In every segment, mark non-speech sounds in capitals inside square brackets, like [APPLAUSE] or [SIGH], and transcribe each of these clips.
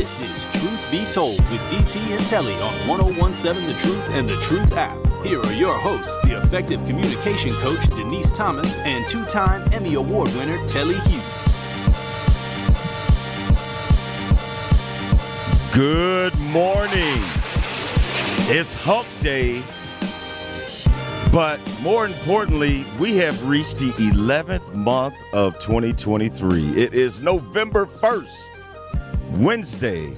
This is Truth Be Told with DT and Telly on 1017 The Truth and The Truth app. Here are your hosts, the effective communication coach Denise Thomas and two time Emmy Award winner Telly Hughes. Good morning. It's hump day. But more importantly, we have reached the 11th month of 2023. It is November 1st, Wednesday,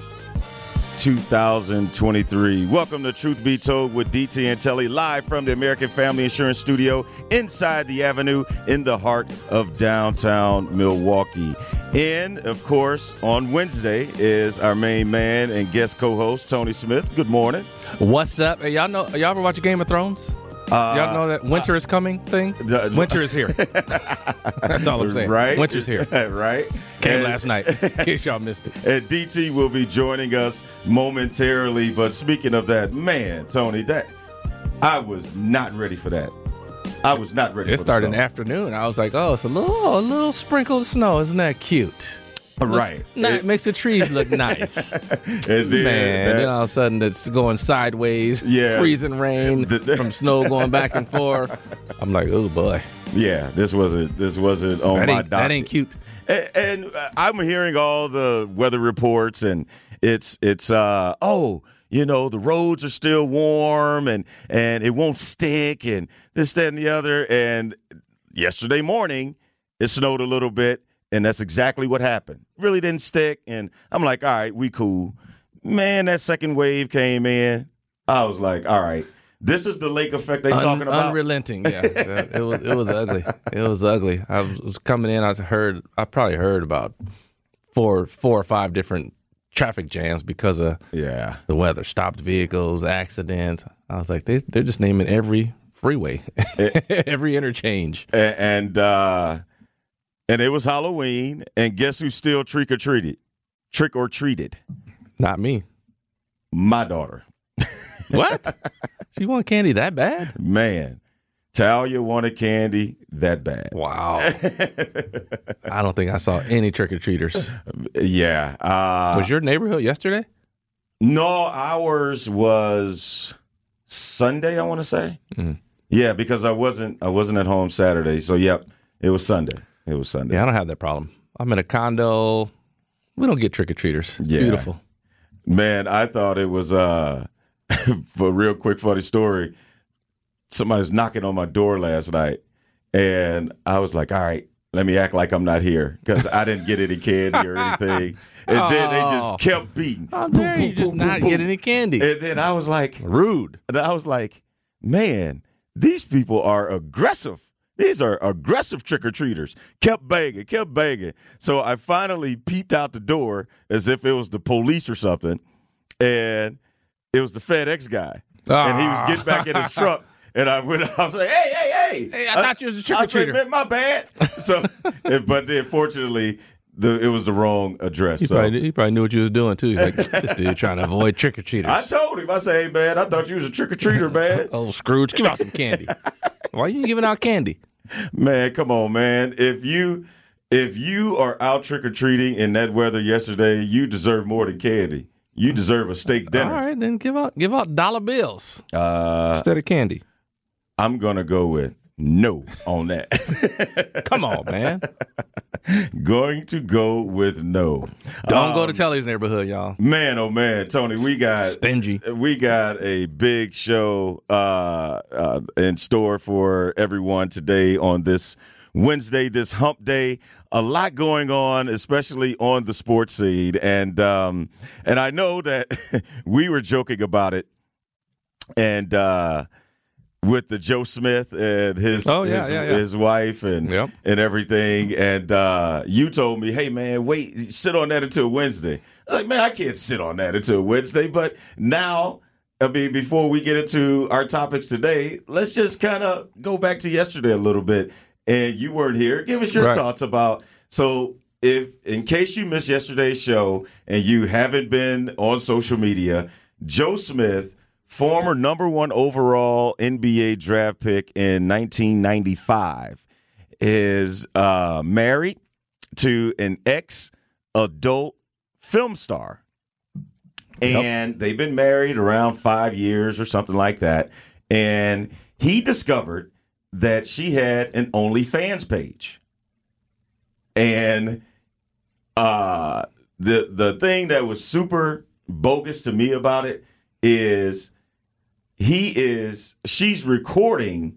2023. Welcome to Truth Be Told with DT and Telly, live from the American Family Insurance Studio inside the Avenue in the heart of downtown Milwaukee. And of course, on Wednesday is our main man and guest co-host Tony Smith. Good morning. What's up? Y'all know? Y'all ever watch Game of Thrones? Y'all know that winter is coming thing. Uh, winter is here. [LAUGHS] That's all I'm saying. Right? Winter's here. [LAUGHS] right? Came And- last night. In [LAUGHS] case y'all missed it. And DT will be joining us momentarily. But speaking of that, man, Tony, that I was not ready for that. I was not ready. It for started in the the afternoon. I was like, oh, it's a little, a little sprinkle of snow. Isn't that cute? Right. Nah, It- makes the trees look [LAUGHS] nice. and then Man, that- then all of a sudden it's going sideways. Yeah. freezing rain The- the- from snow going back and [LAUGHS] forth. I'm like, oh boy, yeah, this wasn't this wasn't on that my ain't, that ain't cute. And, and uh, I'm hearing all the weather reports, and it's it's uh oh, you know the roads are still warm, and and it won't stick, and this that and the other. And yesterday morning, it snowed a little bit, and that's exactly what happened. Really didn't stick, and I'm like, all right, we cool. Man, that second wave came in. I was like, all right, this is the lake effect they Un- talking about. Unrelenting, yeah. [LAUGHS] It was it was ugly. It was ugly. I was, coming in. I heard. I probably heard about four four or five different traffic jams because of yeah. the weather. Stopped vehicles, accidents. I was like, they they're just naming every freeway, [LAUGHS] every interchange. A- and uh and it was Halloween, and guess who still trick or treated? Trick or treated? Not me. My daughter. [LAUGHS] What? she want candy that bad? Man, Talia wanted candy that bad. Wow. [LAUGHS] I don't think I saw any trick or treaters. Yeah. Uh, Was your neighborhood yesterday? no, ours was Sunday. I want to say. Mhm. Yeah, because I wasn't I wasn't at home Saturday. So yep, it was Sunday. It was Sunday. Yeah, I don't have that problem. I'm in a condo. We don't get trick or treaters. Yeah. beautiful. Man, I thought it was uh [LAUGHS] for a real quick funny story. Somebody's knocking on my door last night, and I was like, "All right, let me act like I'm not here because I didn't get any candy or anything." [LAUGHS] And then they just Oh. kept beating. How Boom, dare boom, you just boom, not boom, get any candy? And then I was like, Rude. and I was like, man, these people are aggressive. These are aggressive trick or treaters. Kept begging, kept begging. So I finally peeped out the door as if it was the police or something, and it was the FedEx guy, and he was ah. getting back in his truck. [LAUGHS] And I went, I was like, hey, hey, hey. Hey, I thought you was a trick or I said, treater. my bad. So, [LAUGHS] but then fortunately, the, it was the wrong address. He, so probably, he probably knew what you was doing too. He's like, [LAUGHS] this dude trying to avoid trick or treaters. I told him, I said, hey, man, I thought you was a trick or treater, man. Oh, Scrooge, give out some candy. Why are you giving out candy? Man, come on, man. If you if you are out trick or treating in that weather yesterday, you deserve more than candy. You deserve a steak dinner. All right, then give out give out dollar bills Uh, instead of candy. I'm gonna go with no on that. [LAUGHS] Come on, man. [LAUGHS] going to go with no. Don't go Um, to Telly's neighborhood, y'all. Man, oh man, Tony, we got Stingy. we got a big show uh, uh, in store for everyone today on this Wednesday, this Hump Day. A lot going on, especially on the sports scene, and um, and I know that [LAUGHS] we were joking about it, and uh, with the Joe Smith and his Oh, yeah, his, yeah, yeah. his wife and Yep. and everything, and uh, you told me, hey man, wait, sit on that until Wednesday. I was like, man, I can't sit on that until Wednesday, but now. I mean, before we get into our topics today, let's just kind of go back to yesterday a little bit. And you weren't here. Give us your Right. thoughts about. So, if in case you missed yesterday's show and you haven't been on social media, Joe Smith, former number one overall NBA draft pick in 1995, is uh, married to an ex adult film star. And they've been married around five years or something like that. And he discovered that she had an OnlyFans page, and uh, the the thing that was super bogus to me about it is he is she's recording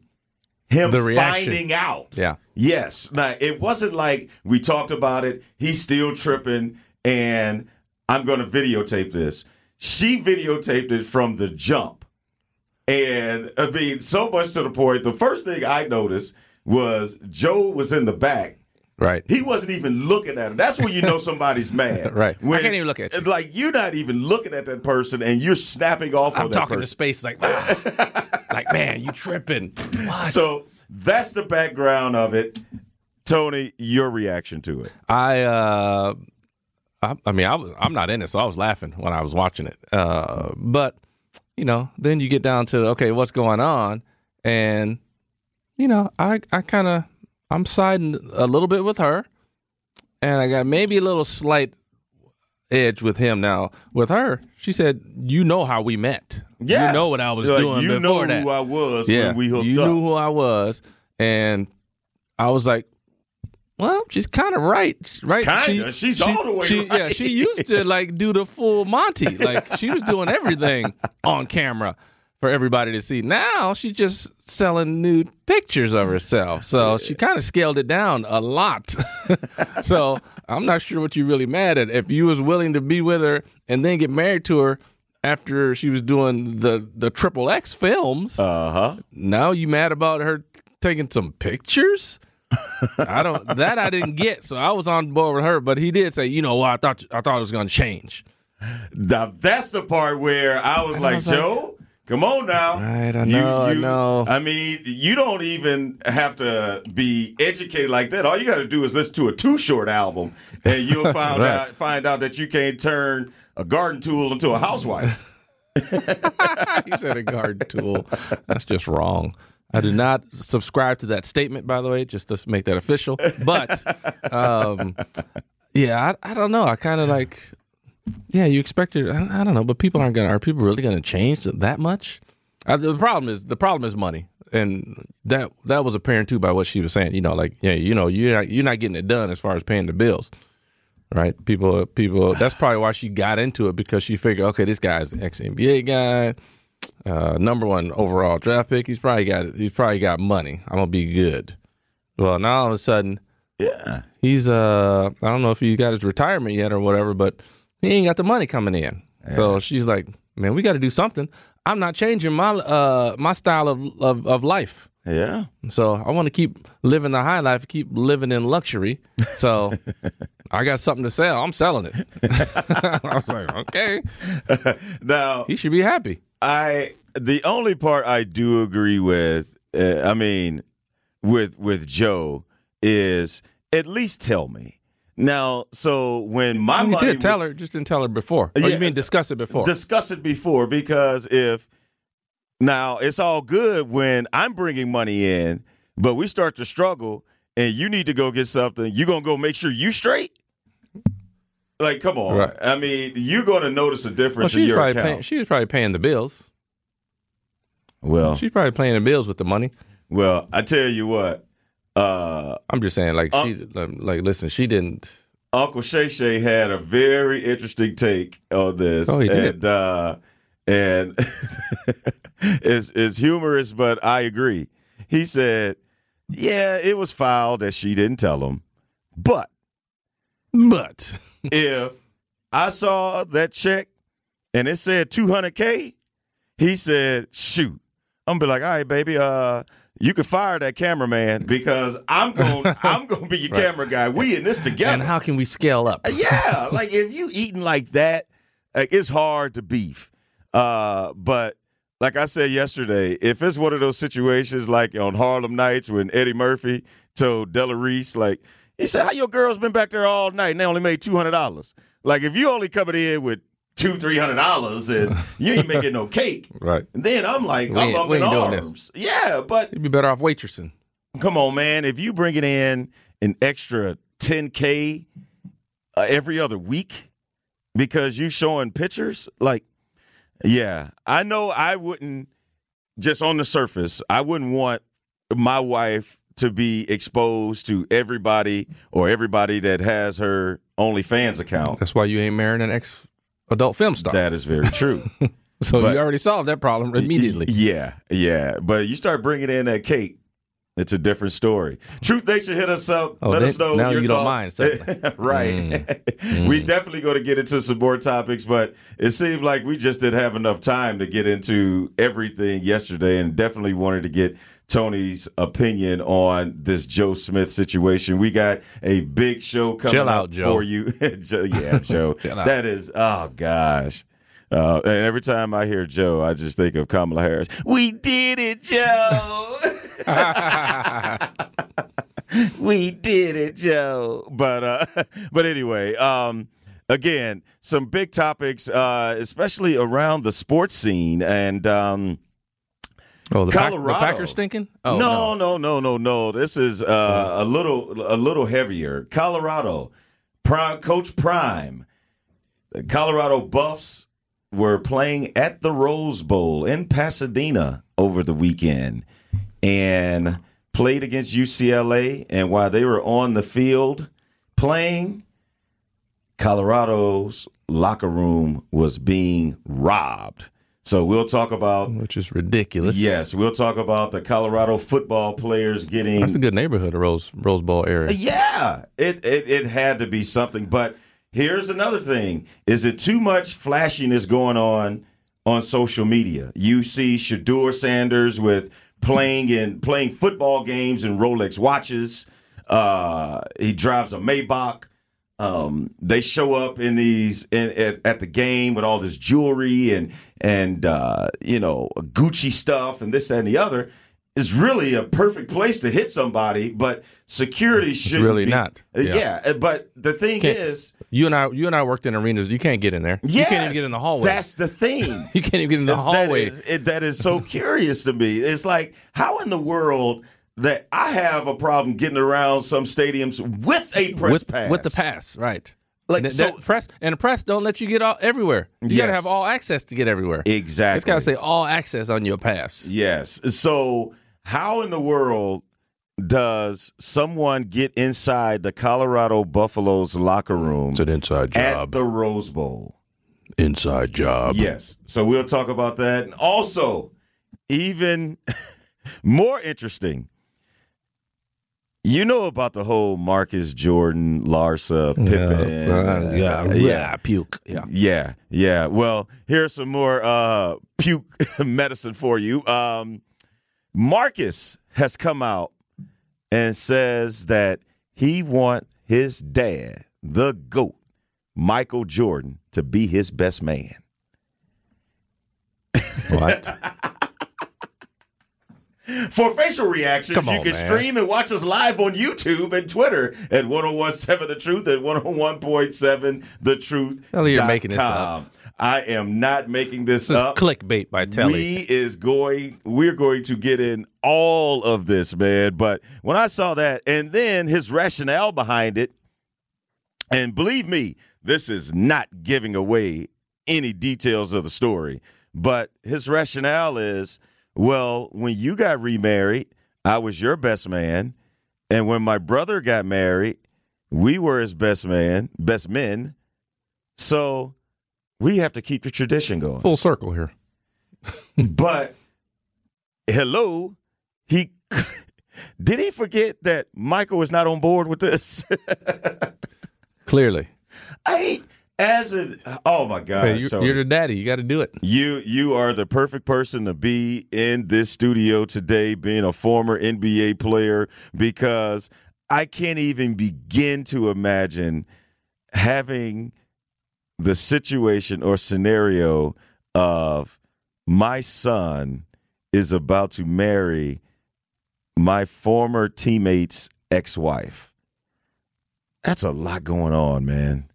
him The reaction. finding out. Yeah. Yes. Now it wasn't like we talked about it. He's still tripping, and I'm going to videotape this. She videotaped it from the jump, and I mean, so much to the point. The first thing I noticed was Joe was in the back. Right. He wasn't even looking at her. That's when you know somebody's [LAUGHS] mad. Right. I can't even look at you. Like you're not even looking at that person, and you're snapping off I'm on that talking to space like, ah. [LAUGHS] like, man, you tripping. What? So that's the background of it. Tony, your reaction to it? I, uh, I, I mean, I was, I'm not in it, so I was laughing when I was watching it. Uh, but you know, then you get down to okay, what's going on, and you know, I, I kind of, I'm siding a little bit with her, and I got maybe a little slight edge with him now. With her, she said, "You know how we met. you know what I was Like, doing You know that. who I was yeah, when we hooked you up. You knew who I was, and I was like, well, she's kind of right, right? Kinda. She's all the way she, Yeah, right. she used to like do the full Monty, like she was doing everything [LAUGHS] on camera for everybody to see. Now she's just selling nude pictures of herself, so she kind of scaled it down a lot. [LAUGHS] so I'm not sure what you're really mad at. If you was willing to be with her and then get married to her after she was doing the the triple X films, Uh huh. now you mad about her taking some pictures? I don't that I didn't get, so I was on board with her. But he did say, you know what, I thought I thought it was going to change. Now that's the part where I was like, was like- Joe, come on now. Right, I know, I know. I mean, you don't even have to be educated like that. All you got to do is listen to a Too Short album, and you'll [LAUGHS] find Right. out find out that you can't turn a garden tool into a housewife. [LAUGHS] you said a garden tool. That's just wrong. I do not subscribe to that statement, by the way, just to make that official. But um, yeah, I, I don't know. I kind of like, yeah, you expected. I, I don't know, but people aren't gonna. Are people really gonna change that much? Uh, the problem is the problem is money, and that that was apparent too by what she was saying. You know, like yeah, you know, you're not, you're not getting it done as far as paying the bills. Right, people, people. That's probably why she got into it because she figured, okay, this guy's an ex NBA guy uh, number one overall draft pick. He's probably got he's probably got money. I'm gonna be good. Well, now all of a sudden Yeah. he's uh I don't know if he got his retirement yet or whatever, but he ain't got the money coming in. So she's like, man, we got to do something. I'm not changing my uh my style of of, of life. Yeah. So I want to keep living the high life, keep living in luxury. So [LAUGHS] I got something to sell. I'm selling it. [LAUGHS] I was like, okay, [LAUGHS] Now, he should be happy. I the only part I do agree with, uh, I mean, with with Joe is at least tell me. Now, so when my You money did tell was- her, just didn't tell her before. Oh, or Yeah. you mean discuss it before? discuss it before because if now it's all good when I'm bringing money in, but we start to struggle and you need to go get something, you gonna go make sure you straight. Like, come on! Right. I mean, you're gonna notice a difference she in your probably account. paying. She was probably paying the bills. well, She's probably paying the bills with the money. Well, I tell you what, uh, I'm just saying, like Uh, she, like, listen, she didn't. Uncle Shay Shay had a very interesting take on this. Oh, he did. And, uh, and [LAUGHS] it's, it's humorous, but I agree. He said, yeah, it was foul that she didn't tell him. But But [LAUGHS] if I saw that check and it said 200K, he said, shoot. I'm gonna be like, all right, baby, uh, you can fire that cameraman because I'm going [LAUGHS] I'm gonna be your Right. camera guy. We in this together. and how can we scale up? yeah, [LAUGHS] like if you eating like that, like, it's hard to beef. Uh, but like I said yesterday, if it's one of those situations like on Harlem Nights when Eddie Murphy told Della Reese, like he said, "How your girls been back there all night and they only made two hundred dollars? Like if you only coming in with two three hundred dollars and [LAUGHS] you ain't making no cake." Right. Then I'm like, We I'm up in ain't doing this. arms. Yeah, but You'd be better off waitressing. come on, man. If you bring it in an extra 10K uh, every other week because you showing pictures, like, yeah, I know I wouldn't, just on the surface, I wouldn't want my wife to be exposed to everybody or everybody that has her OnlyFans account. That's why you ain't marrying an ex adult film star. That is very true. [LAUGHS] so but- you already solved that problem immediately. Yeah, yeah. But you start bringing in that cake, it's a different story. Truth Nation, hit us up. Oh, Let then- us know now your you don't thoughts. mind, suddenly. [LAUGHS] right. [LAUGHS] we definitely going to get into some more topics, but it seemed like we just didn't have enough time to get into everything yesterday, and definitely wanted to get. Tony's opinion on this Joe Smith situation. We got a big show coming Chill out, up Joe. for you. [LAUGHS] Yeah, Joe. That is, oh gosh. Uh, and every time I hear Joe, I just think of Kamala Harris. We did it, Joe. [LAUGHS] we did it, Joe. But uh, [LAUGHS] but anyway, um, again, some big topics, uh, especially around the sports scene, and um, oh, the, Pack- the Colorado. Packers stinking? Oh, no, no, no, no, no. This is uh, a little a little heavier. Colorado, Prime Coach Prime, the Colorado Buffs were playing at the Rose Bowl in Pasadena over the weekend and played against UCLA. And while they were on the field playing, Colorado's locker room was being robbed. So we'll talk about Which is ridiculous. Yes, we'll talk about the Colorado football players getting. That's a good neighborhood, the Rose Rose Bowl area. Uh, yeah, it, it it had to be something. But here's another thing: is it too much flashiness going on on social media? You see Shedeur Sanders with playing in playing football games and Rolex watches. Uh, he drives a Maybach. Um, they show up in these in, at, at the game with all this jewelry and and uh, you know Gucci stuff and this that, and the other. Is really a perfect place to hit somebody, but security should really be, not. Uh, Yeah. Yeah. uh, but the thing Can't- is, You and I, you and I worked in arenas. You can't get in there. you can't even get in the hallway. That's the thing. [LAUGHS] you can't even get in the hallway. is, it, that is so curious to me. It's like, how in the world that I have a problem getting around some stadiums with a press with, pass? with the pass, right? Like, Th- so- that press and the press don't let you get all everywhere. You gotta have all access to get everywhere. Exactly. It's gotta say all access on your pass. Yes. So, how in the world does someone get inside the Colorado Buffaloes locker room It's an inside job. at the Rose Bowl? inside job. Yes. So we'll talk about that. And also, even [LAUGHS] more interesting, you know about the whole Marcus Jordan, Larsa, Pippen. Uh, yeah, uh, yeah, puke. Yeah. Yeah, yeah. Well, here's some more uh, puke [LAUGHS] medicine for you. Um, Marcus has come out and says that he want his dad, the goat, Michael Jordan, to be his best man. What? [LAUGHS] For facial reactions, Come you can man. stream and watch us live on YouTube and Twitter at 1017 The Truth at 101.7 The Truth. Hell, you're making this up. I am not making this This is up. clickbait by Telly. We is going. We're going to get in all of this, man. But when I saw that, and then his rationale behind it, and believe me, this is not giving away any details of the story. But his rationale is, well, when you got remarried, I was your best man. And when my brother got married, we were his best man, best men. So we have to keep the tradition going. Full circle here. [LAUGHS] but hello, he [LAUGHS] did he forget that Michael is not on board with this? [LAUGHS] Clearly. I as a oh my god, Hey, you, are the daddy. You got to do it. You you are the perfect person to be in this studio today, being a former NBA player, because I can't even begin to imagine having the situation or scenario of my son is about to marry my former teammate's ex-wife. That's a lot going on, man.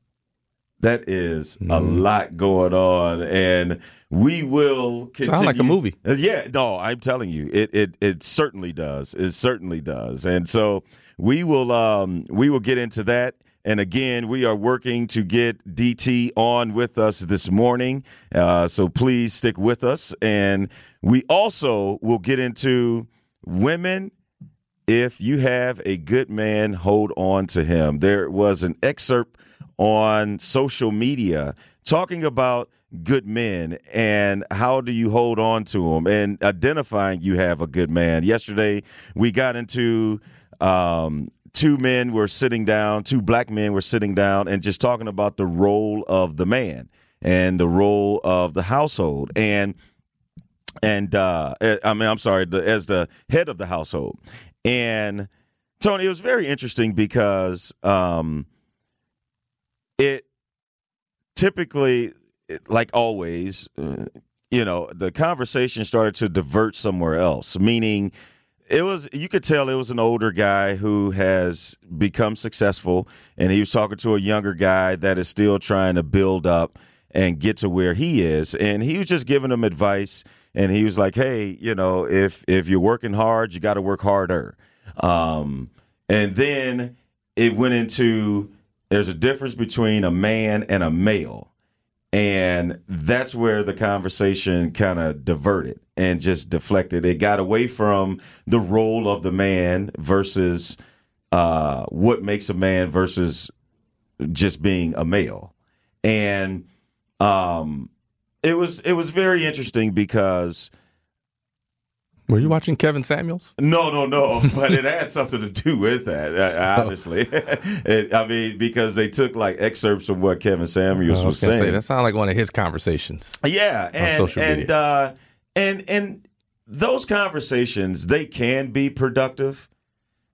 That is mm. a lot going on, and we will continue. Sound like a movie. Uh, yeah, no, I'm telling you, it it it certainly does. It certainly does, and so we will um we will get into that. And again, we are working to get DT on with us this morning. Uh, so please stick with us. And we also will get into women. If you have a good man, hold on to him. There was an excerpt on social media talking about good men and how do you hold on to them and identifying you have a good man. Yesterday, we got into um, two men were sitting down, two black men were sitting down and just talking about the role of the man and the role of the household and and uh, eh, I mean I'm sorry, the, as the head of the household. And Tony, it was very interesting because um, it typically, like always, uh, you know, the conversation started to divert somewhere else, meaning it was you could tell it was an older guy who has become successful and he was talking to a younger guy that is still trying to build up and get to where he is and he was just giving him advice and he was like hey you know if if you're working hard you got to work harder um, and then it went into there's a difference between a man and a male. And that's where the conversation kind of diverted and just deflected. It got away from the role of the man versus uh, what makes a man versus just being a male. And um, it was it was very interesting because were you watching Kevin Samuels? No, no, no. [LAUGHS] But it had something to do with that, uh, honestly. [LAUGHS] it, I mean, because they took like excerpts of what Kevin Samuels was, was saying. Say, that sounded like one of his conversations. Yeah, and and uh, and and those conversations they can be productive,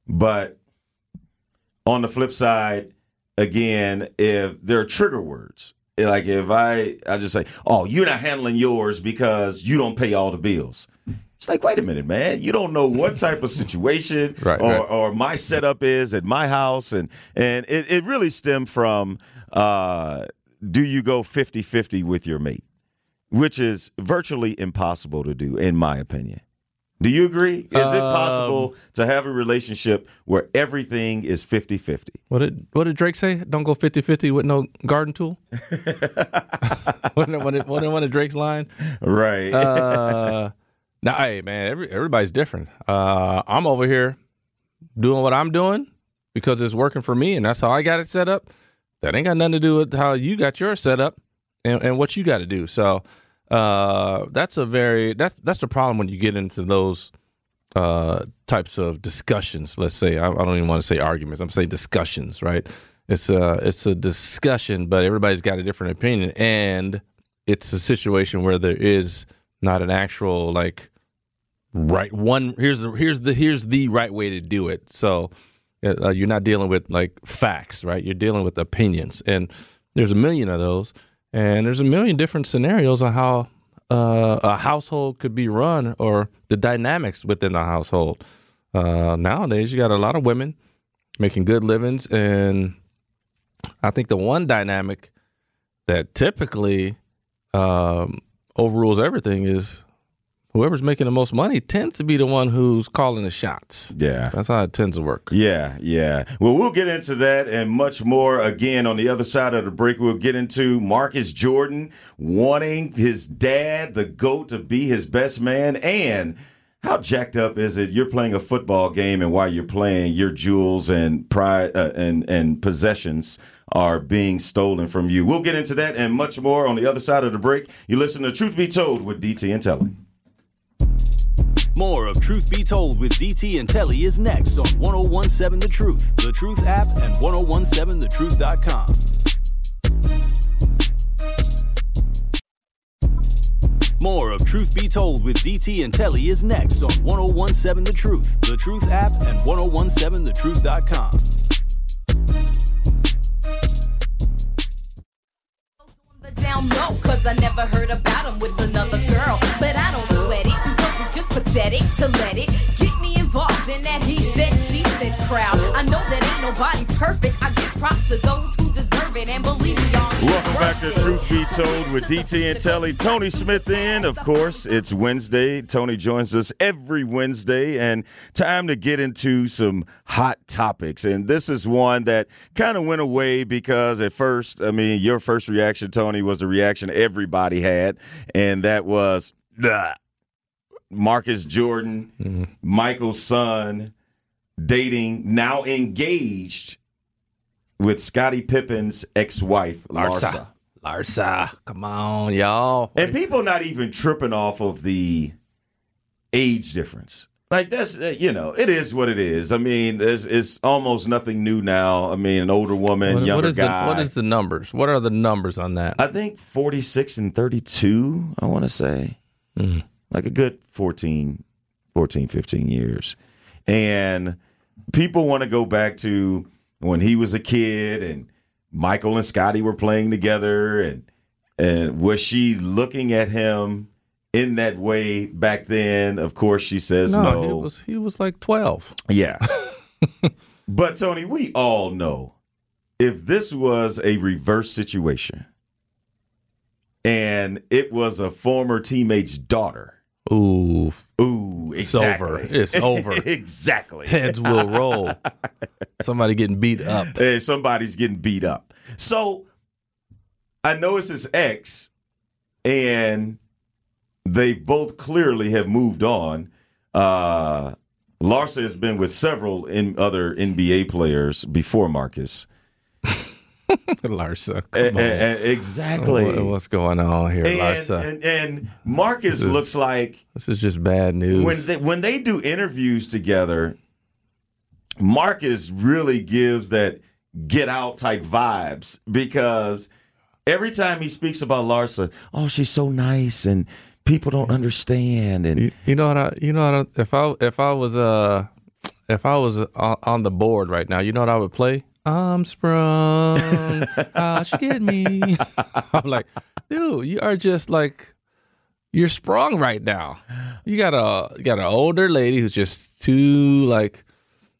but on the flip side, again, if there are trigger words, like if I I just say, "Oh, you're not handling yours because you don't pay all the bills." It's like, wait a minute, man. You don't know what [LAUGHS] type of situation right, or, right. or my setup is at my house. And, and it, it really stemmed from uh, do you go 50 50 with your mate, which is virtually impossible to do, in my opinion. Do you agree? Is um, it possible to have a relationship where everything is 50 50? What did, what did Drake say? Don't go 50 50 with no garden tool? [LAUGHS] [LAUGHS] wasn't, one of Drake's line? Right. Uh, now, hey man, every, everybody's different. Uh, I'm over here doing what I'm doing because it's working for me, and that's how I got it set up. That ain't got nothing to do with how you got yours set up and, and what you got to do. So uh, that's a very that's that's the problem when you get into those uh, types of discussions. Let's say I, I don't even want to say arguments. I'm saying discussions, right? It's a it's a discussion, but everybody's got a different opinion, and it's a situation where there is not an actual like right one here's the here's the here's the right way to do it. So uh, you're not dealing with like facts right? You're dealing with opinions. And there's a million of those. And there's a million different scenarios on how uh, a household could be run or the dynamics within the household. Uh, nowadays you got a lot of women making good livings. And i think the one dynamic that typically um, overrules everything is whoever's making the most money tends to be the one who's calling the shots. Yeah. That's how it tends to work. Yeah, yeah. Well, we'll get into that and much more again on the other side of the break. We'll get into Marcus Jordan wanting his dad, the GOAT, to be his best man and how jacked up is it? You're playing a football game, and while you're playing, your jewels and pride uh, and and possessions are being stolen from you. We'll get into that and much more on the other side of the break. You listen to Truth Be Told with DT and Telly. More of Truth Be Told with DT and Telly is next on 1017 The Truth, The Truth app, and 1017thetruth.com. More of Truth Be Told with DT and Telly is next on 1017 The Truth, The Truth app, and 1017thetruth.com. down low, cause I never heard about him with another girl. But I don't sweat it, because it's just pathetic to let it get me involved in that he said, she said crowd. I know that ain't nobody perfect. I give props to those who deserve it and believe me on Welcome back to Truth Be Told with DT and Telly. Tony Smith in, of course. It's Wednesday. Tony joins us every Wednesday, and time to get into some hot topics. And this is one that kind of went away because at first, I mean, your first reaction, Tony, was the reaction everybody had, and that was "Ugh." Marcus Jordan, mm-hmm. Michael's son, dating, now engaged with Scottie Pippen's ex-wife, Larsa. Larsa. Come on, y'all. And people not even tripping off of the age difference. Like that's uh, you know it is what it is. I mean, it's, it's almost nothing new now. I mean, an older woman, What- younger what is guy. the what is the numbers? What are the numbers on that? I think forty six and thirty two. I want to say Mm. like a good 14, 14, 15 years, and people want to go back to when he was a kid and Michael and Scottie were playing together, and and was she looking at him in that way back then? Of course, she says no. no, he was he was like twelve. Yeah. [LAUGHS] but Tony, we all know if this was a reverse situation and it was a former teammate's daughter. Ooh, Ooh, It's over. It's [LAUGHS] over. exactly. heads will roll. Somebody getting beat up. Hey, somebody's getting beat up. So I know it's his ex, and they both clearly have moved on. Uh, Larsa has been with several in other NBA players before Marcus. [LAUGHS] Larsa, A- come on. a- a- exactly. What- what's going on here, and, Larsa? and, and Marcus is- looks like this is just bad news. when they, when they do interviews together, Marcus really gives that get out type vibes because every time he speaks about Larsa, oh, she's so nice and people don't understand and you, you know what? I, you know what? I, if I if I was uh if I was on, on the board right now, you know what I would play? I'm sprung. How she get me? [LAUGHS] I'm like, dude, you are just like you're sprung right now. You got a you got an older lady who's just too like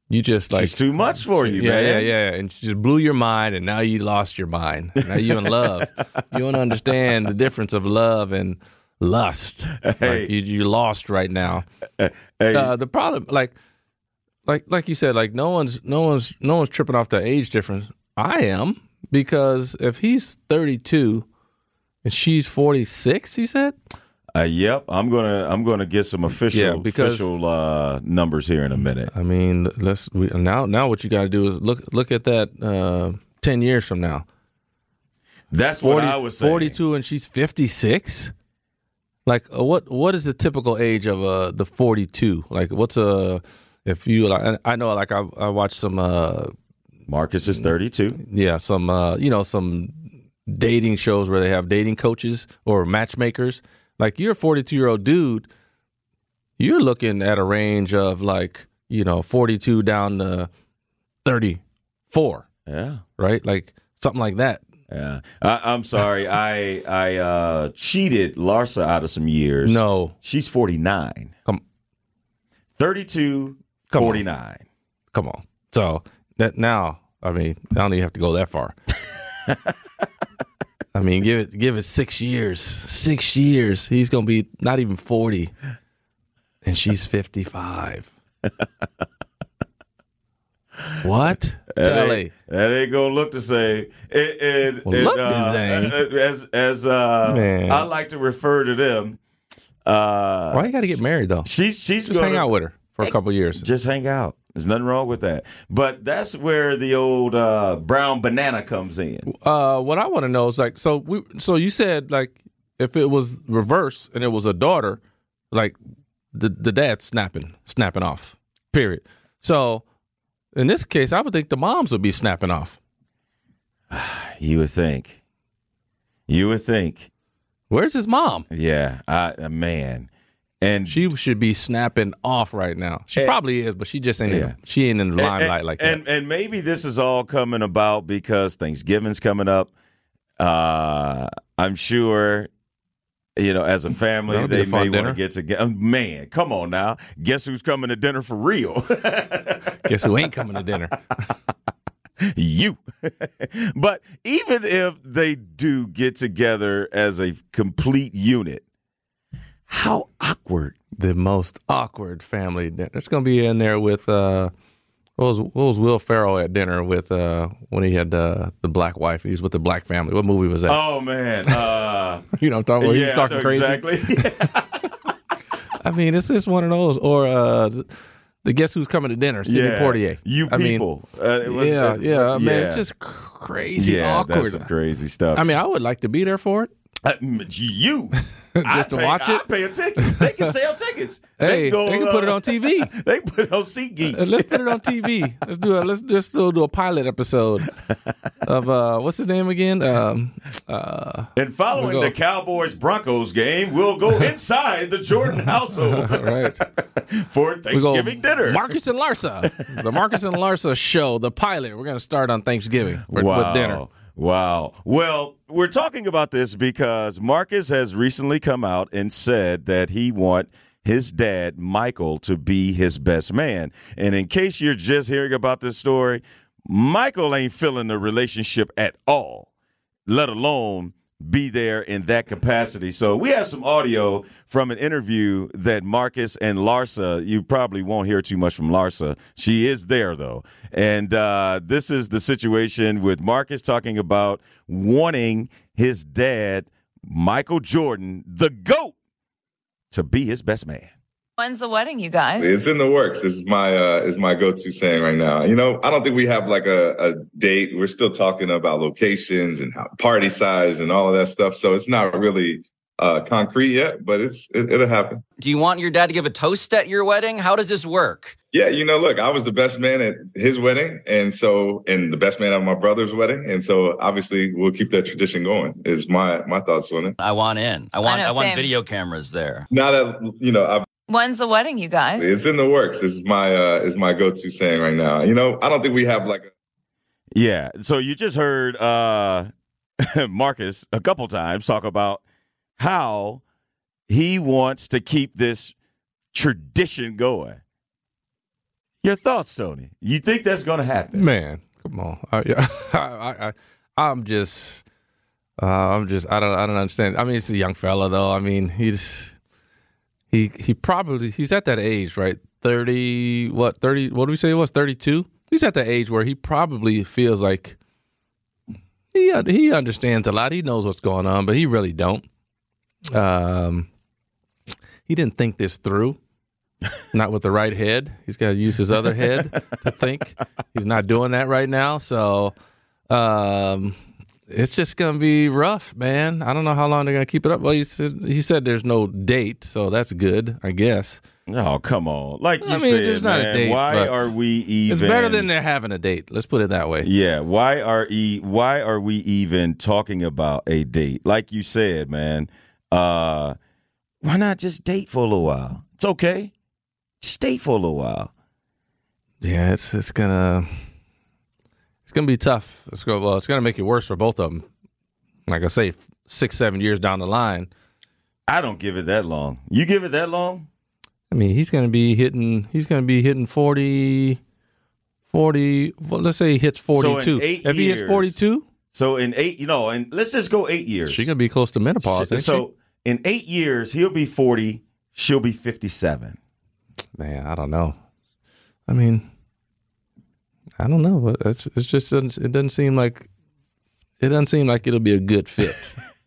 you just like she's too much for you, yeah, man. yeah, yeah, and she just blew your mind, and now you lost your mind. Now you in love. you don't understand the difference of love and lust. Hey. Like, you you lost right now. Hey, Uh, the problem, like, like, like you said, like no one's no one's no one's tripping off the age difference. I am because if he's thirty two and she's forty six, you said. uh, yep, I'm gonna I'm gonna get some official Yeah, because- official uh, numbers here in a minute. I mean, let's we, now now what you got to do is look look at that uh, ten years from now. That's what I was saying. 42 and she's 56 like uh, what what is the typical age of uh the 42 like what's a if you like i know like i, I watched some uh Marcus is 32. yeah some uh you know some dating shows where they have dating coaches or matchmakers like you're a 42 year old dude you're looking at a range of like you know 42 down to 34 Yeah. right like something like that Yeah, I, I'm sorry. [LAUGHS] I I uh, cheated Larsa out of some years. no she's 49. Come- 32, Come on. 49. Come on. So that now, I mean, I don't even have to go that far. [LAUGHS] I mean, give it give it six years. Six years. He's gonna be not even forty, and she's fifty five. [LAUGHS] what? That Telly. ain't, that ain't gonna look the same. And, and, Well, and, look the uh, same. [LAUGHS] As as uh, I like to refer to them, Uh, Why you got to get married though? she's she's Just gonna, hang out with her for a couple years. Just hang out. There's nothing wrong with that. But that's where the old uh, brown banana comes in. Uh, what I want to know is like, so we, so you said like, if it was reverse and it was a daughter, like the the dad snapping snapping off. Period. So in this case, I would think the moms would be snapping off. [SIGHS] You would think. You would think. Where's his mom? Yeah, I, man. And She should be snapping off right now. She And- probably is, but she just ain't. Yeah. In, she ain't in the limelight and, like that. and, and maybe this is all coming about because Thanksgiving's coming up. Uh, I'm sure, you know, as a family, That'll they a may want to get together. Man, come on now. Guess who's coming to dinner for real? [LAUGHS] Guess who ain't coming to dinner? [LAUGHS] you. [LAUGHS] but even if they do get together as a complete unit, how awkward. the most awkward family dinner. It's gonna be in there with uh, what was what was Will Ferrell at dinner with uh when he had uh, the black wife? He was with the black family. What movie was that? Oh man. Uh, [LAUGHS] you know, what I'm talking about. yeah, talking crazy. Exactly. [LAUGHS] [LAUGHS] I mean, it's just one of those. Or uh, the guess who's coming to dinner? Sidney yeah. Poitier. You I mean, people. Uh, it was- yeah, uh, yeah, man. yeah. It's just crazy yeah, awkward. that's some crazy stuff. I mean, I would like to be there for it. Uh, you [LAUGHS] Just to pay, watch I it? pay a ticket. They can sell tickets. [LAUGHS] Hey, go, they can put it uh, on TV. [LAUGHS] They can put it on SeatGeek. Uh, let's put it on TV. Let's do a let's just do, do a pilot episode of uh what's his name again? Um uh And following the Cowboys Broncos game, we'll go inside the Jordan household right. for Thanksgiving dinner. Marcus and Larsa. The Marcus and Larsa show, the pilot. We're gonna start on Thanksgiving for, wow. with dinner. Wow. Well, we're talking about this because Marcus has recently come out and said that he want his dad Michael to be his best man. And in case you're just hearing about this story, Michael ain't feeling the relationship at all, let alone be there in that capacity. So we have some audio from an interview that Marcus and Larsa, you probably won't hear too much from Larsa. She is there though. And uh, this is the situation with Marcus talking about wanting his dad, Michael Jordan, the GOAT, to be his best man. When's the wedding, you guys? It's in the works. This is my uh is my go-to saying right now. You know, I don't think we have like a, a date. We're still talking about locations and how party size and all of that stuff. So it's not really uh concrete yet, but it's it, it'll happen. Do you want your dad to give a toast at your wedding? How does this work? Yeah, you know, look, I was the best man at his wedding, and so and the best man at my brother's wedding, and so obviously we'll keep that tradition going. Is my my thoughts on it. I want in. I want. know, I, want video cameras there. Now that you know, I've When's the wedding, you guys? it's in the works. This is my uh is my go-to saying right now. You know, I don't think we have like a Yeah. So you just heard uh, [LAUGHS] Marcus a couple times talk about how he wants to keep this tradition going. Your thoughts, Tony? You think that's going to happen? Man, come on. I, yeah, [LAUGHS] I, I, I, I'm just, uh, I'm just, I don't, I don't understand. I mean, it's a young fella though. I mean, he's, he, he probably, he's at that age, right? Thirty, what? Thirty? What do we say it was? Thirty-two. He's at that age where he probably feels like he he understands a lot. He knows what's going on, but he really don't. Um, he didn't think this through. Not with the right head. He's got to use his other head to think. He's not doing that right now. So um, it's just to be rough, man. I don't know how long they're to keep it up. Well, he said, he said there's no date, so that's good, I guess. Oh come on. Like you I mean, said, there's not a man, date, why are we even? It's better than they're having a date. Let's put it that way. Yeah, why are e why are we even talking about a date? Like you said, man, uh why not just date for a little while? It's okay. Just date for a little while. Yeah, it's it's gonna gonna be tough. It's go well. It's gonna make it worse for both of them. Like I say, six seven years down the line. I don't give it that long. You give it that long? I mean, he's gonna be hitting. He's gonna be hitting 40, 40 Well, let's say he hits forty two. eight If he hits forty two, So in eight, you know, and let's just go eight years. she's gonna be close to menopause. ain't so in eight years, he'll be forty. She'll be fifty-seven. man, I don't know. I mean, I don't know, but it's it's just doesn't it doesn't seem like it doesn't seem like it'll be a good fit.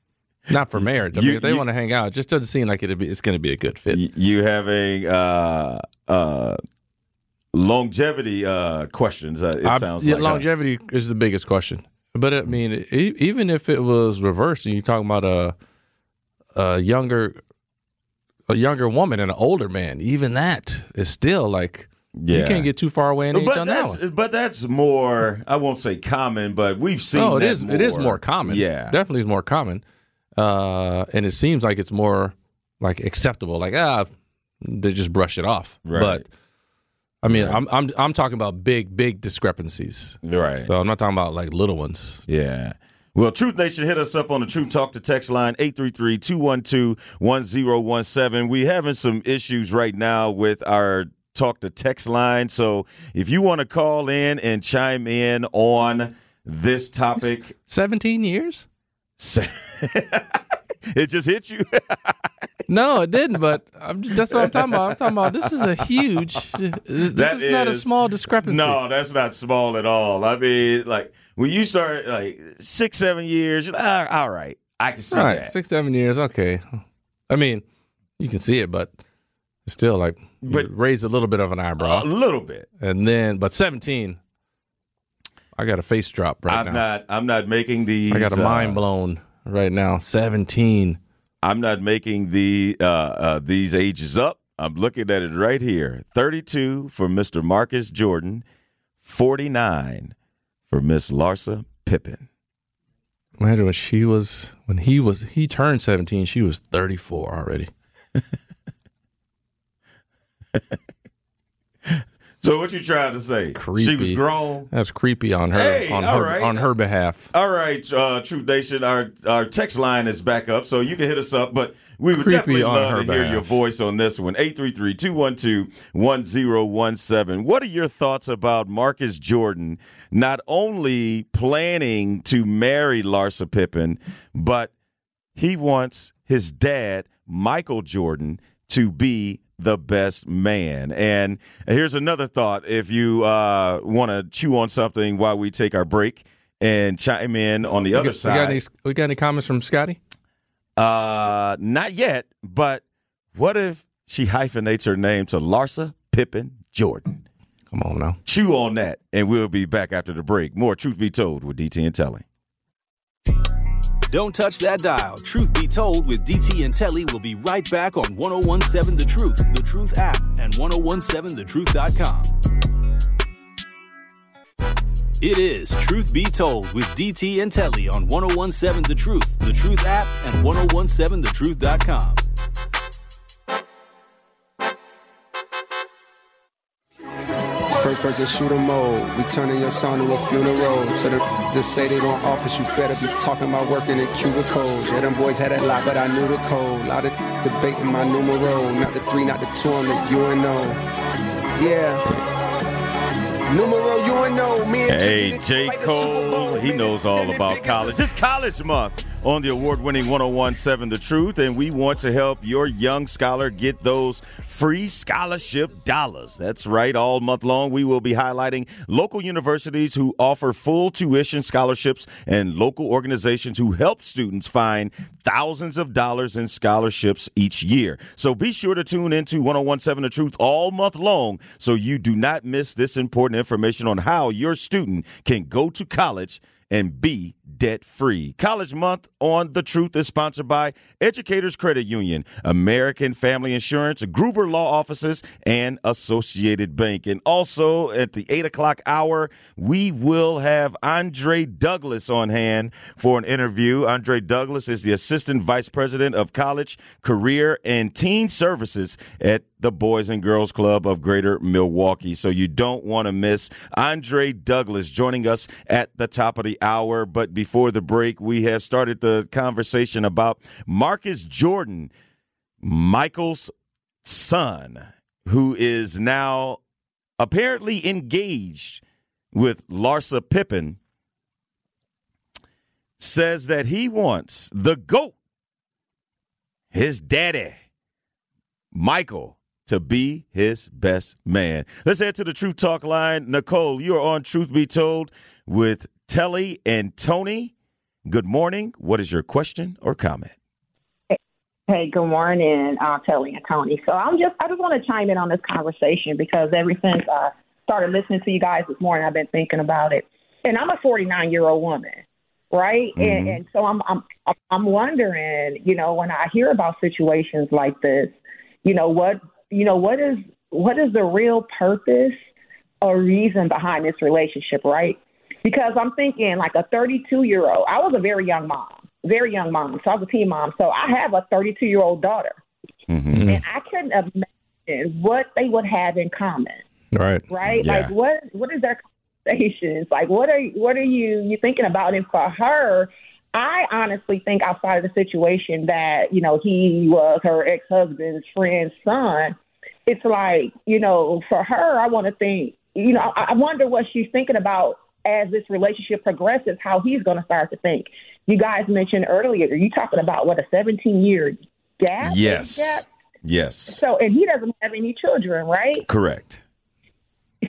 [LAUGHS] Not for marriage. I mean, if they you- want to hang out, it just doesn't seem like it'd be, it's going to be a good fit. You have a uh, uh, longevity uh, questions. Uh, it I- sounds yeah, like huh? longevity is the biggest question. But I mean, e- even if it was reversed, and you're talking about a a younger a younger woman and an older man, even that is still like you can't get too far away in age But on that that's, one. but that's more. I won't say common, but we've seen. No, it that is. It is more common. Yeah, definitely is more common. Uh, and it seems like it's more like acceptable. Like ah, they just brush it off. Right. But I mean, I'm I'm I'm talking about big big discrepancies. right. So I'm not talking about like little ones. Yeah. Well, Truth Nation, hit us up on the Truth Talk to text line 833-212-1017. We're having some issues right now with our talk to text line. So if you want to call in and chime in on this topic, 17 years? [LAUGHS] it just hit you. [LAUGHS] No, it didn't. But I'm just, that's what I'm talking about. I'm talking about this is a huge. This [LAUGHS] That is, not a small discrepancy. No, that's not small at all. I mean, like when you start like six, seven years, you're like, "Ah, all right, I can see right, that. six seven years. Okay, I mean, you can see it, but it's still like But- raise a little bit of an eyebrow, A little bit. and then but 17. I got a face drop right I'm now. not. I'm not making these. I got a uh, mind blown right now. 17. I'm not making the uh, uh, these ages up. I'm looking at it right here. 32 for Mr. Marcus Jordan, 49 for Miss Larsa Pippen. Imagine when she was when he was he turned 17. She was 34 already. [LAUGHS] [LAUGHS] So what you trying to say? Creepy. She was grown. That's creepy on her Hey, on her right. on her behalf. All right, uh, Truth Nation, our our text line is back up, so you can hit us up. But we would Creepy definitely love to hear your voice on this one. 833-212-1017. What are your thoughts about Marcus Jordan not only planning to marry Larsa Pippen, but he wants his dad, Michael Jordan, to be the best man. And here's another thought. If you uh, want to chew on something while we take our break and chime in on the We other got, we got side. any we got any comments from Scottie? Uh, not yet, but what if she hyphenates her name to Larsa Pippen Jordan? Come on now. Chew on that, and we'll be back after the break. More Truth Be Told with DT and Telly. Don't touch that dial. Truth be told, with DT and Telly, we'll be right back on 1017 The Truth, The Truth app, and 1017thetruth.com. It is Truth Be Told with DT and Telly on 1017 The Truth, The Truth app, and 1017thetruth.com. First person shooter mode. We turning your son to a funeral. To the just say they don't office, you better be talking about working in cubicles. Yeah, them boys had that lot, but I knew the code. Lot of debating my numero. Not the three, not the two, I'm the UNO. Yeah. Numero UNO. Me and Hey, J. like the Super Bowl. Cole, he knows all about college. It's College Month on the award winning 1017 The Truth, and we want to help your young scholar get those free scholarship dollars. That's right, all month long, we will be highlighting local universities who offer full tuition scholarships and local organizations who help students find thousands of dollars in scholarships each year. So be sure to tune into 1017 The Truth all month long so you do not miss this important information on how your student can go to college and be debt free. College Month on The Truth is sponsored by Educators Credit Union, American Family Insurance, Gruber Law Offices, and Associated Bank. And also at the 8 o'clock hour, we will have Andre Douglas on hand for an interview. Andre Douglas is the Assistant Vice President of College, Career, and Teen Services at the Boys and Girls Club of Greater Milwaukee. So you don't want to miss Andre Douglas joining us at the top of the hour. But before the break, we have started the conversation about Marcus Jordan, Michael's son, who is now apparently engaged with Larsa Pippen, says that he wants the GOAT, his daddy, Michael, to be his best man. Let's head to the Truth Talk line. Nicole, you're on Truth Be Told with Telly and Tony. Good morning. What is your question or comment? Hey, good morning, uh, Telly and Tony. So I'm just, I just want to chime in on this conversation because ever since I started listening to you guys this morning, I've been thinking about it. And I'm a 49 year old woman, right? Mm-hmm. And, and so I'm, I'm, I'm wondering, you know, when I hear about situations like this, you know, what, you know, what is, what is the real purpose or reason behind this relationship, right? Because I'm thinking like a 32 year old, I was a very young mom very young mom. So I was a teen mom. So I have a 32 year old daughter. Mm-hmm. And I couldn't imagine what they would have in common. Right. Right? Yeah. Like what what is their conversations? Like what are what are you you thinking about? And for her, I honestly think outside of the situation that, you know, he was her ex husband's friend's son, it's like, you know, for her I wanna think you know, I, I wonder what she's thinking about as this relationship progresses, how he's gonna start to think you guys mentioned earlier, are you talking about what a 17 year gap? Yes. Gap? Yes. So, and he doesn't have any children, right? Correct.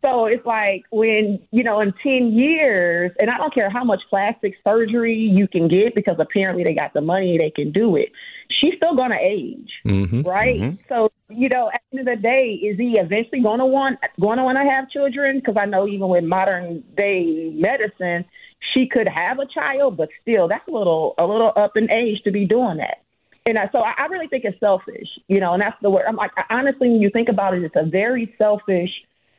So it's like when, you know, in 10 years, and I don't care how much plastic surgery you can get because apparently they got the money, they can do it. She's still going to age, Mm-hmm. right? So, you know, at the end of the day, is he eventually going to want going to want to have children? Because I know even with modern day medicine, she could have a child, but still, that's a little a little up in age to be doing that. And I, so I, I really think it's selfish, you know, and that's the word. I'm like, honestly, when you think about it, it's a very selfish.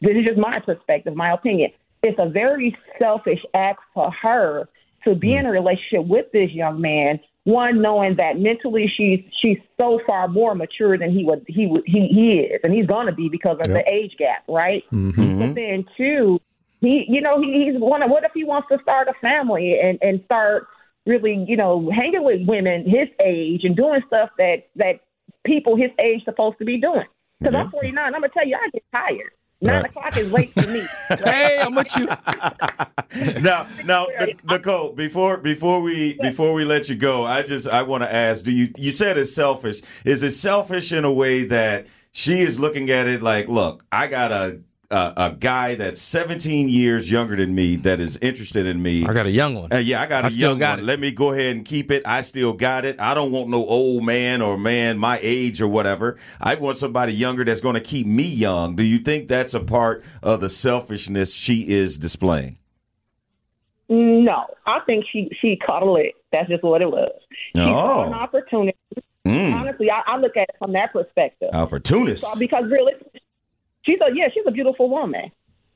This is just my perspective, my opinion. It's a very selfish act for her to be in a mm. relationship with this young man. One, knowing that mentally she's she's so far more mature than he would he would he, he is, and he's gonna be because of Yep. the age gap, right? Mm-hmm. But mm-hmm. then two, he you know he, he's one. What if he wants to start a family and and start really you know hanging with women his age and doing stuff that that people his age supposed to be doing? Because I'm mm-hmm. 49, I'm gonna tell you, I get tired. Nine Right. o'clock is late for me. [LAUGHS] hey, I'm with you. [LAUGHS] now, now, Nicole, before before we before we let you go, I just I want to ask: Do you you said it's selfish? Is it selfish in a way that she is looking at it like, look, I got a a, a guy that's 17 years younger than me that is interested in me. I got a young one. Uh, yeah, I got a I still young got one. it. Let me go ahead and keep it. I still got it. I don't want no old man or man my age or whatever. I want somebody younger that's going to keep me young. Do you think that's a part of the selfishness she is displaying? No, I think she she caught a lick. That's just what it was. She saw Oh. an opportunity. Mm. Honestly, I, I look at it from that perspective. Opportunist. So, because really, she's a yeah, she's a beautiful woman,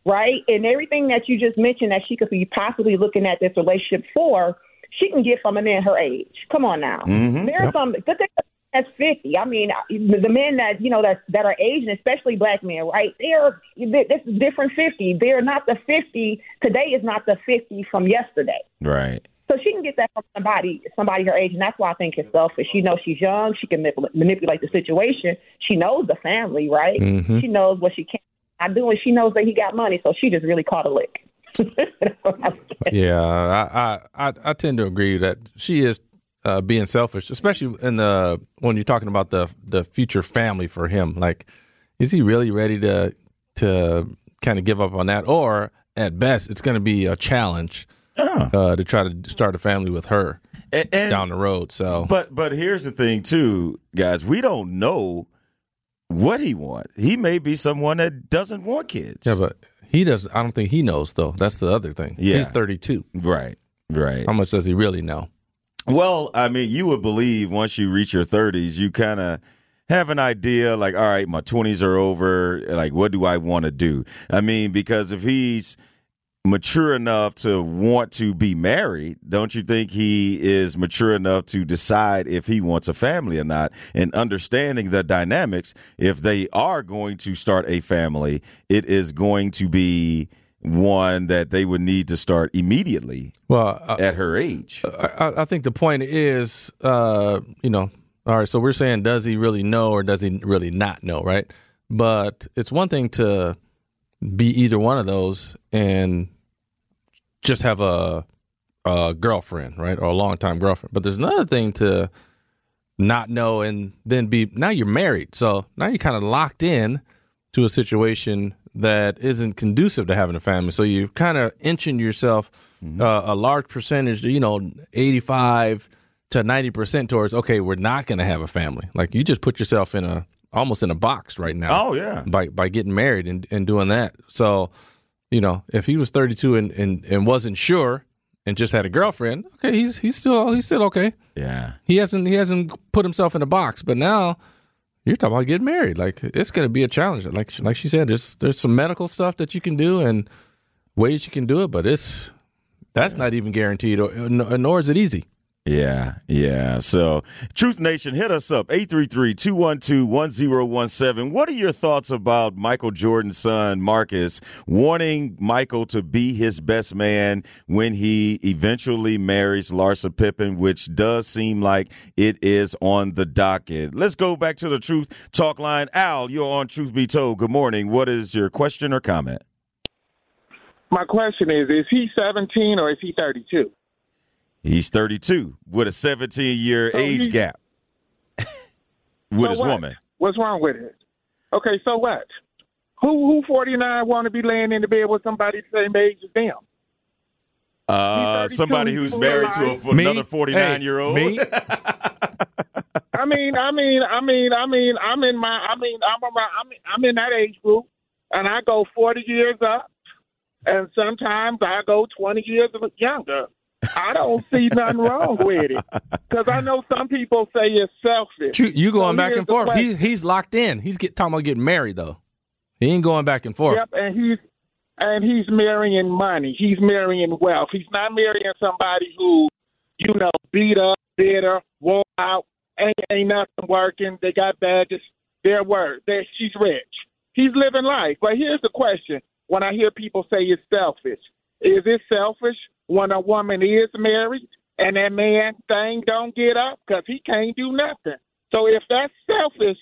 right? And everything that you just mentioned that she could be possibly looking at this relationship for, she can get from a man her age. Come on now, Mhm. there are Yep. some good thing that's fifty. I mean, the men that you know that that are Asian, especially black men, right? They're this is different fifty. They're not the fifty today. Is not the fifty from yesterday. Right. So she can get that from somebody, somebody her age, and that's why I think it's selfish. She knows she's young. She can manip- manipulate the situation. She knows the family, right? Mhm. She knows what she can not do, and she knows that he got money. So she just really caught a lick. [LAUGHS] Yeah, I, I I I tend to agree that she is uh, being selfish, especially in the when you're talking about the the future family for him. Like, is he really ready to to kind of give up on that, or at best, it's going to be a challenge uh, to try to start a family with her down the road. So, But but here's the thing too, guys. We don't know what he wants. He may be someone that doesn't want kids. yeah, but he does. I don't think he knows though. That's the other thing. Yeah. he's 32. Right. Right. How much does he really know? Well, I mean, you would believe once you reach your 30s, you kind of have an idea like, all right, my 20s are over. Like, what do I want to do? I mean, because if he's mature enough to want to be married, don't you think he is mature enough to decide if he wants a family or not? And understanding the dynamics, if they are going to start a family, it is going to be one that they would need to start immediately Well, uh, at her age. I, I- I think the point is, uh, you know, all right. So we're saying, does he really know or does he really not know, right? But it's one thing to be either one of those and just have a a girlfriend, right, or a longtime girlfriend. But there's another thing to not know and then be now you're married, so now you're kind of locked in to a situation that isn't conducive to having a family. So you're kind of inching yourself uh, a large percentage, you know, 85 to 90% towards, okay, we're not going to have a family. Like you just put yourself in a, almost in a box right now. Oh, yeah. By, by getting married and, and doing that. So, you know, if he was 32 and, and, and wasn't sure and just had a girlfriend, okay, he's, he's still, he's still okay. Yeah. He hasn't, he hasn't put himself in a box, but now, you're talking about getting married. Like it's going to be a challenge. Like like she said, there's there's some medical stuff that you can do and ways you can do it, but it's that's not even guaranteed, or, nor is it easy. Yeah, yeah. So, Truth Nation, hit us up 833-212-1017. What are your thoughts about Michael Jordan's son Marcus wanting Michael to be his best man when he eventually marries Larsa Pippen, which does seem like it is on the docket. Let's go back to the Truth Talk line. Al, you're on Truth Be Told. Good morning. What is your question or comment? My question is, is he 17 or is he 32? He's 32 with a 17 year So age he- gap with So his what? woman. What's wrong with it? Okay, so what? Who who 49 want to be laying in the bed with somebody the same age as them? Uh, somebody who's married to a, Me? another 49 year old. Me? [LAUGHS] I mean, I mean, I mean, I mean, I'm in my, I mean, I'm around, I'm, I'm in that age group, and I go 40 years up, and sometimes I go 20 years younger. I don't see nothing wrong with it because I know some people say it's selfish. You, you going So back and forth. He, he's locked in. He's get, talking about getting married though. He ain't going back and forth. Yep, and he's and he's marrying money. He's marrying wealth. He's not marrying somebody who, you know, beat up, bitter, wore out, ain't ain't nothing working. They got badges. Their word. That she's rich. He's living life. But here's the question: When I hear people say it's selfish, is it selfish when a woman is married and that man thing don't get up because he can't do nothing? So if that's selfish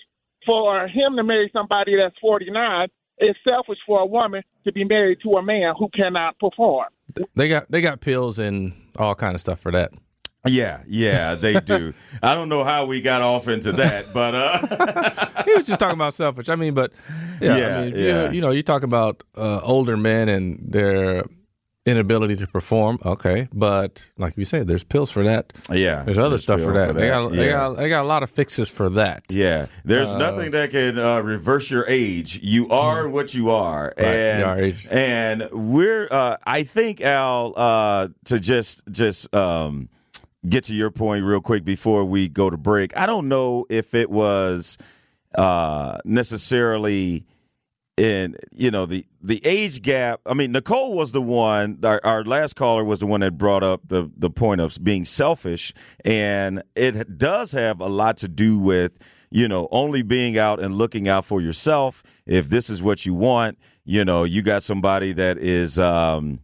for him to marry somebody that's 49, it's selfish for a woman to be married to a man who cannot perform. They got they got pills and all kind of stuff for that. Yeah, yeah, they do. [LAUGHS] I don't know how we got off into that, but uh, [LAUGHS] he was just talking about selfish. I mean, but yeah, Yeah, I mean, yeah. you, you know, you talk about uh, older men and their inability to perform. Okay, but like you said, there's pills for that. Yeah, there's other there's stuff for that. for They that, got they got they got a lot of fixes for that. yeah, there's Uh, nothing that can uh, reverse your age. You are what you are, Right, and you are and we're. Uh, I think Al uh, to just just um, get to your point real quick before we go to break. I don't know if it was uh, necessarily in you know the the age gap i mean nicole was the one our, our last caller was the one that brought up the the point of being selfish and it does have a lot to do with you know only being out and looking out for yourself. If this is what you want you know you got somebody that is um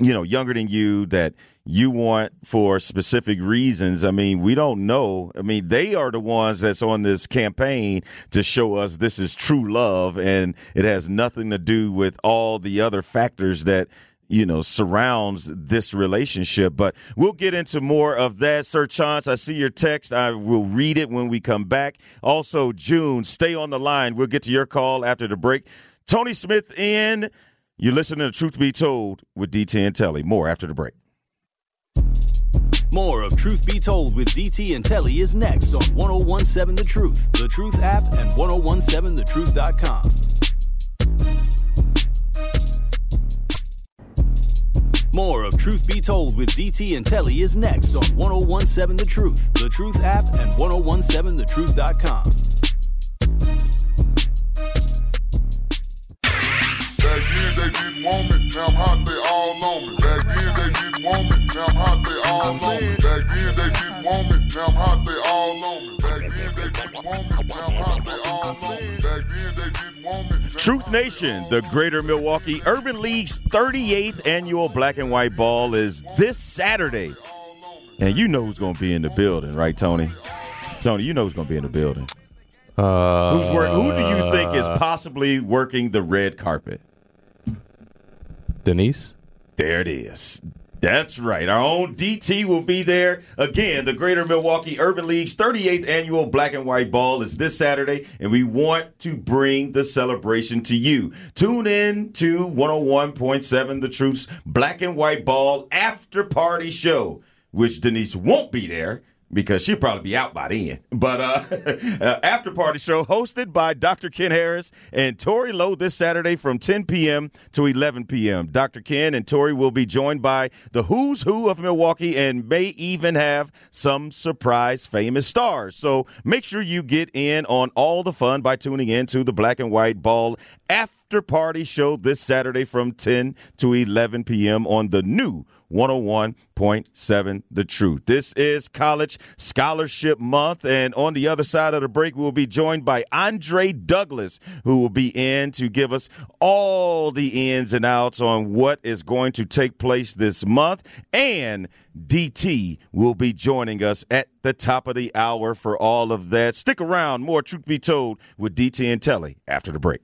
you know younger than you that you want for specific reasons. I mean we don't know. I mean they are the ones that's on this campaign to show us this is true love and it has nothing to do with all the other factors that you know surrounds this relationship. But we'll get into more of that. Sir chance i see your text. I will read it when we come back. Also june stay on the line. We'll get to your call after the break. Tony smith in. You're listening to Truth Be Told with DT and Telly. More after the break. More of Truth Be Told with DT and Telly is next on 1017 The Truth, The Truth app, and 1017thetruth.com. More of Truth Be Told with DT and Telly is next on 1017 The Truth, The Truth app, and 1017thetruth.com. didn't want me, now I'm hot, they all on me. Back then they didn't want me, now I'm hot, they all on me. Back then they didn't want me, now I'm hot, they all on me. Back then they didn't want me, now I'm hot, they all on me. Back then they didn't want me. Truth Nation, the Greater Milwaukee Urban League's 38th annual Black and White Ball is this Saturday. And you know who's going to be in the building, right, Tony? Tony, you know who's going to be in the building. Uh, Who's work, who do you think is possibly working the red carpet? Denise? There it is. That's right. Our own DT will be there. Again, the Greater Milwaukee Urban League's 38th annual Black and White Ball is this Saturday, and we want to bring the celebration to you. Tune in to 101.7 The Truth's Black and White Ball after party show, which Denise won't be there because she'll probably be out by then. But uh, [LAUGHS] uh, after party show hosted by Dr. Ken Harris and Tori Lowe this Saturday from 10 p.m. to 11 p.m. Dr. Ken and Tori will be joined by the who's who of Milwaukee and may even have some surprise famous stars. So make sure you get in on all the fun by tuning in to the Black and White Ball after party show this Saturday from 10 to 11 p.m. on the new 101.7 The Truth. This is College Scholarship Month, and on the other side of the break, we'll be joined by Andre Douglas, who will be in to give us all the ins and outs on what is going to take place this month. And DT will be joining us at the top of the hour for all of that. Stick around, more Truth Be Told with DT and Telly after the break.